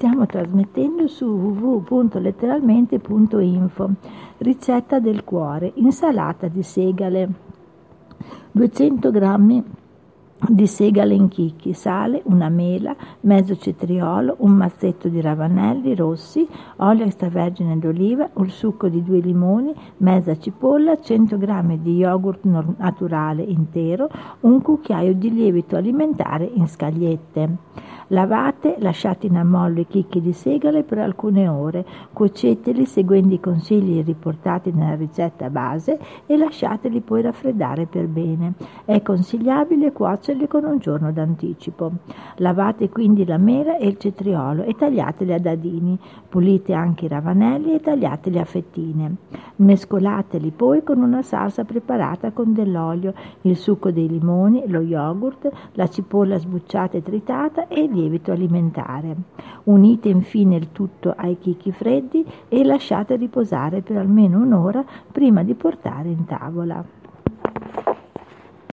Stiamo trasmettendo su www.letteralmente.info. Ricetta del cuore, insalata di segale, 200 grammi di segale in chicchi, sale, una mela, mezzo cetriolo, un mazzetto di ravanelli rossi, olio extravergine d'oliva, il succo di due limoni, mezza cipolla, 100 g di yogurt naturale intero, un cucchiaio di lievito alimentare in scagliette. Lavate, lasciate in ammollo i chicchi di segale per alcune ore, cuoceteli seguendo i consigli riportati nella ricetta base e lasciateli poi raffreddare per bene. È consigliabile cuocerli con un giorno d'anticipo. Lavate quindi la mela e il cetriolo e tagliateli a dadini. Pulite anche i ravanelli e tagliateli a fettine. Mescolateli poi con una salsa preparata con dell'olio, il succo dei limoni, lo yogurt, la cipolla sbucciata e tritata e il lievito alimentare. Unite infine il tutto ai chicchi freddi e lasciate riposare per almeno un'ora prima di portare in tavola.